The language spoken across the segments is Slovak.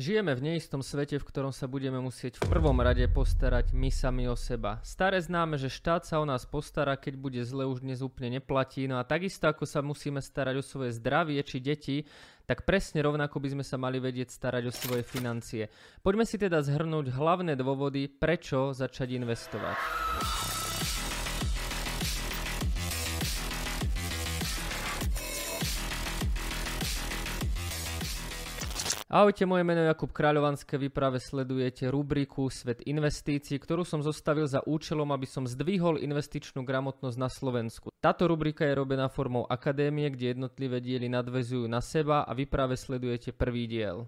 Žijeme v neistom svete, v ktorom sa budeme musieť v prvom rade postarať my sami o seba. Staré známe, že štát sa o nás postará, keď bude zle, už dnes úplne neplatí. No a takisto ako sa musíme starať o svoje zdravie či deti, tak presne rovnako by sme sa mali vedieť starať o svoje financie. Poďme si teda zhrnúť hlavné dôvody, prečo začať investovať. Ahojte, moje meno je Jakub Kráľovanské, vy práve sledujete rubriku Svet investícií, ktorú som zostavil za účelom, aby som zdvihol investičnú gramotnosť na Slovensku. Táto rubrika je robená formou akadémie, kde jednotlivé diely nadvezujú na seba a vy práve sledujete prvý diel.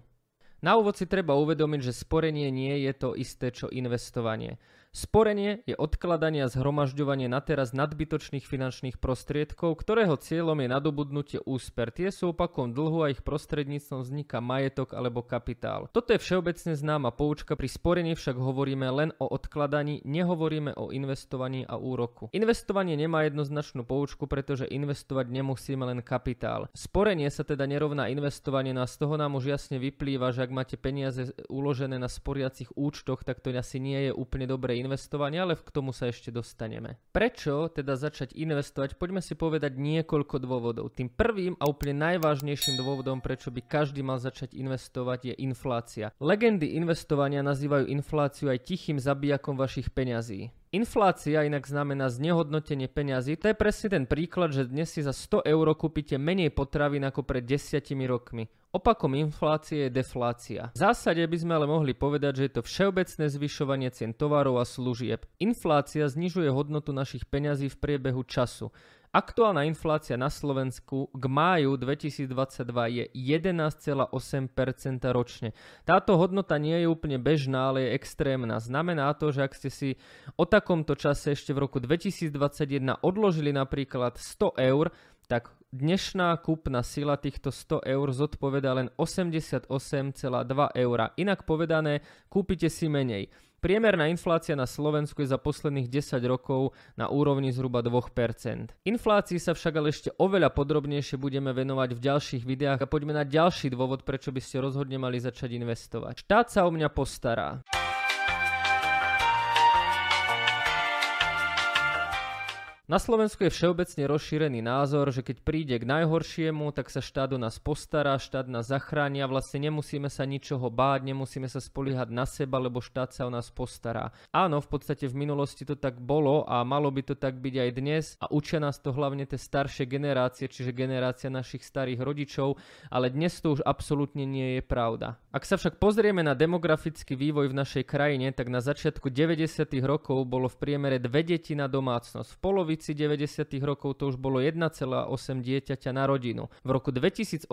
Na úvod si treba uvedomiť, že sporenie nie je to isté, čo investovanie. Sporenie je odkladanie a zhromažďovanie na teraz nadbytočných finančných prostriedkov, ktorého cieľom je nadobudnutie úsper. Tie sú opakom dlhu a ich prostredníctvom vzniká majetok alebo kapitál. Toto je všeobecne známa poučka, pri sporení však hovoríme len o odkladaní, nehovoríme o investovaní a úroku. Investovanie nemá jednoznačnú poučku, pretože investovať nemusíme len kapitál. Sporenie sa teda nerovná investovanie, no a z toho nám už jasne vyplýva, že ak máte peniaze uložené na sporiacich účtoch, tak to asi nie je úplne dobré investovania, ale k tomu sa ešte dostaneme. Prečo teda začať investovať? Poďme si povedať niekoľko dôvodov. Tým prvým a úplne najvážnejším dôvodom, prečo by každý mal začať investovať, je inflácia. Legendy investovania nazývajú infláciu aj tichým zabijakom vašich peňazí. Inflácia inak znamená znehodnotenie peňazí. To je presne ten príklad, že dnes si za 100 eur kúpite menej potravín ako pred desiatimi rokmi. Opakom inflácie je deflácia. V zásade by sme ale mohli povedať, že je to všeobecné zvyšovanie cien tovarov a služieb. Inflácia znižuje hodnotu našich peňazí v priebehu času. Aktuálna inflácia na Slovensku k máju 2022 je 11,8% ročne. Táto hodnota nie je úplne bežná, ale je extrémna. Znamená to, že ak ste si o takomto čase ešte v roku 2021 odložili napríklad 100 eur, tak dnešná kúpna sila týchto 100 eur zodpoveda len 88,2 eur. Inak povedané, kúpite si menej. Priemerná inflácia na Slovensku je za posledných 10 rokov na úrovni zhruba 2%. Inflácii sa však ale ešte oveľa podrobnejšie budeme venovať v ďalších videách a poďme na ďalší dôvod, prečo by ste rozhodne mali začať investovať. Štát sa o mňa postará. Na Slovensku je všeobecne rozšírený názor, že keď príde k najhoršiemu, tak sa štát o nás postará, štát nás zachráni a vlastne nemusíme sa ničoho báť, nemusíme sa spoliehať na seba, lebo štát sa o nás postará. Áno, v podstate v minulosti to tak bolo a malo by to tak byť aj dnes a učia nás to hlavne tie staršie generácie, čiže generácia našich starých rodičov, ale dnes to už absolútne nie je pravda. Ak sa však pozrieme na demografický vývoj v našej krajine, tak na začiatku 90. rokov bolo v priemere dve deti na domácnosť. V polovici polovici 90. rokov to už bolo 1,8 dieťaťa na rodinu. V roku 2018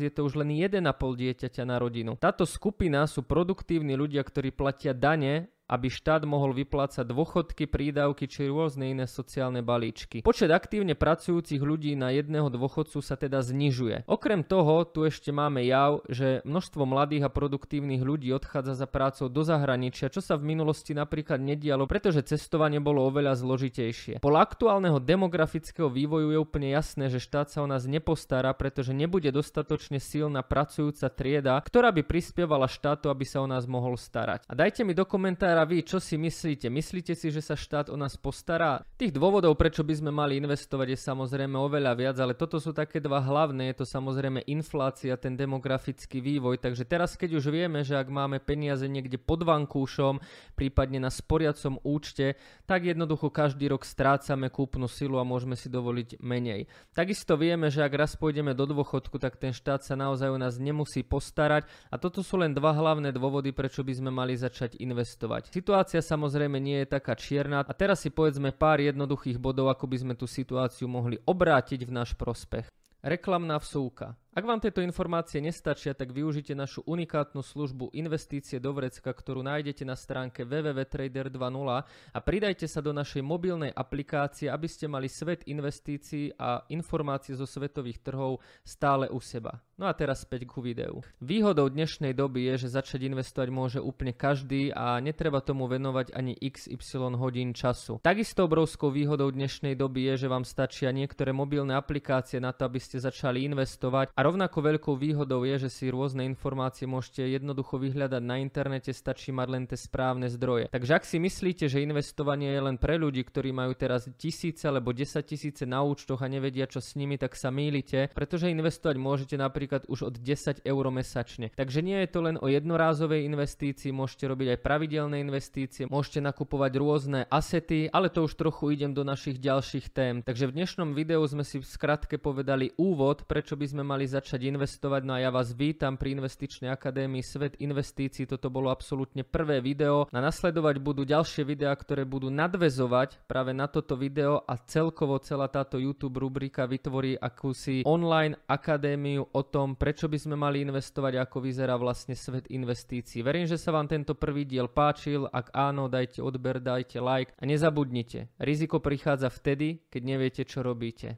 je to už len 1,5 dieťaťa na rodinu. Táto skupina sú produktívni ľudia, ktorí platia dane aby štát mohol vyplácať dôchodky, prídavky či rôzne iné sociálne balíčky. Počet aktívne pracujúcich ľudí na jedného dôchodcu sa teda znižuje. Okrem toho tu ešte máme jav, že množstvo mladých a produktívnych ľudí odchádza za prácou do zahraničia, čo sa v minulosti napríklad nedialo, pretože cestovanie bolo oveľa zložitejšie. Podľa aktuálneho demografického vývoju je úplne jasné, že štát sa o nás nepostará, pretože nebude dostatočne silná pracujúca trieda, ktorá by prispievala štátu, aby sa o nás mohol starať. A dajte mi do komentára teda vy, čo si myslíte? Myslíte si, že sa štát o nás postará? Tých dôvodov, prečo by sme mali investovať, je samozrejme oveľa viac, ale toto sú také dva hlavné. Je to samozrejme inflácia, ten demografický vývoj. Takže teraz, keď už vieme, že ak máme peniaze niekde pod vankúšom, prípadne na sporiacom účte, tak jednoducho každý rok strácame kúpnu silu a môžeme si dovoliť menej. Takisto vieme, že ak raz pôjdeme do dôchodku, tak ten štát sa naozaj o nás nemusí postarať a toto sú len dva hlavné dôvody, prečo by sme mali začať investovať. Situácia samozrejme nie je taká čierna a teraz si povedzme pár jednoduchých bodov, ako by sme tú situáciu mohli obrátiť v náš prospech. Reklamná vsúka. Ak vám tieto informácie nestačia, tak využite našu unikátnu službu Investície do vrecka, ktorú nájdete na stránke www.trader 2.0 a pridajte sa do našej mobilnej aplikácie, aby ste mali svet investícií a informácie zo svetových trhov stále u seba. No a teraz späť ku videu. Výhodou dnešnej doby je, že začať investovať môže úplne každý a netreba tomu venovať ani XY hodín času. Takisto obrovskou výhodou dnešnej doby je, že vám stačia niektoré mobilné aplikácie na to, aby ste začali investovať A rovnako veľkou výhodou je, že si rôzne informácie môžete jednoducho vyhľadať na internete, stačí mať len tie správne zdroje. Takže ak si myslíte, že investovanie je len pre ľudí, ktorí majú teraz tisíce alebo 10 tisíce na účtoch a nevedia čo s nimi, tak sa mýlite, pretože investovať môžete napríklad už od 10 eur mesačne. Takže nie je to len o jednorázovej investícii, môžete robiť aj pravidelné investície, môžete nakupovať rôzne asety, ale to už trochu idem do našich ďalších tém. Takže v dnešnom videu sme si v skratke povedali úvod, prečo by sme mali začať investovať. No a ja vás vítam pri Investičnej akadémii Svet investícií. Toto bolo absolútne prvé video. Na nasledovať budú ďalšie videá, ktoré budú nadvezovať práve na toto video a celkovo celá táto YouTube rubrika vytvorí akúsi online akadémiu o tom, prečo by sme mali investovať, ako vyzerá vlastne svet investícií. Verím, že sa vám tento prvý diel páčil. Ak áno, dajte odber, dajte like a nezabudnite. Riziko prichádza vtedy, keď neviete, čo robíte.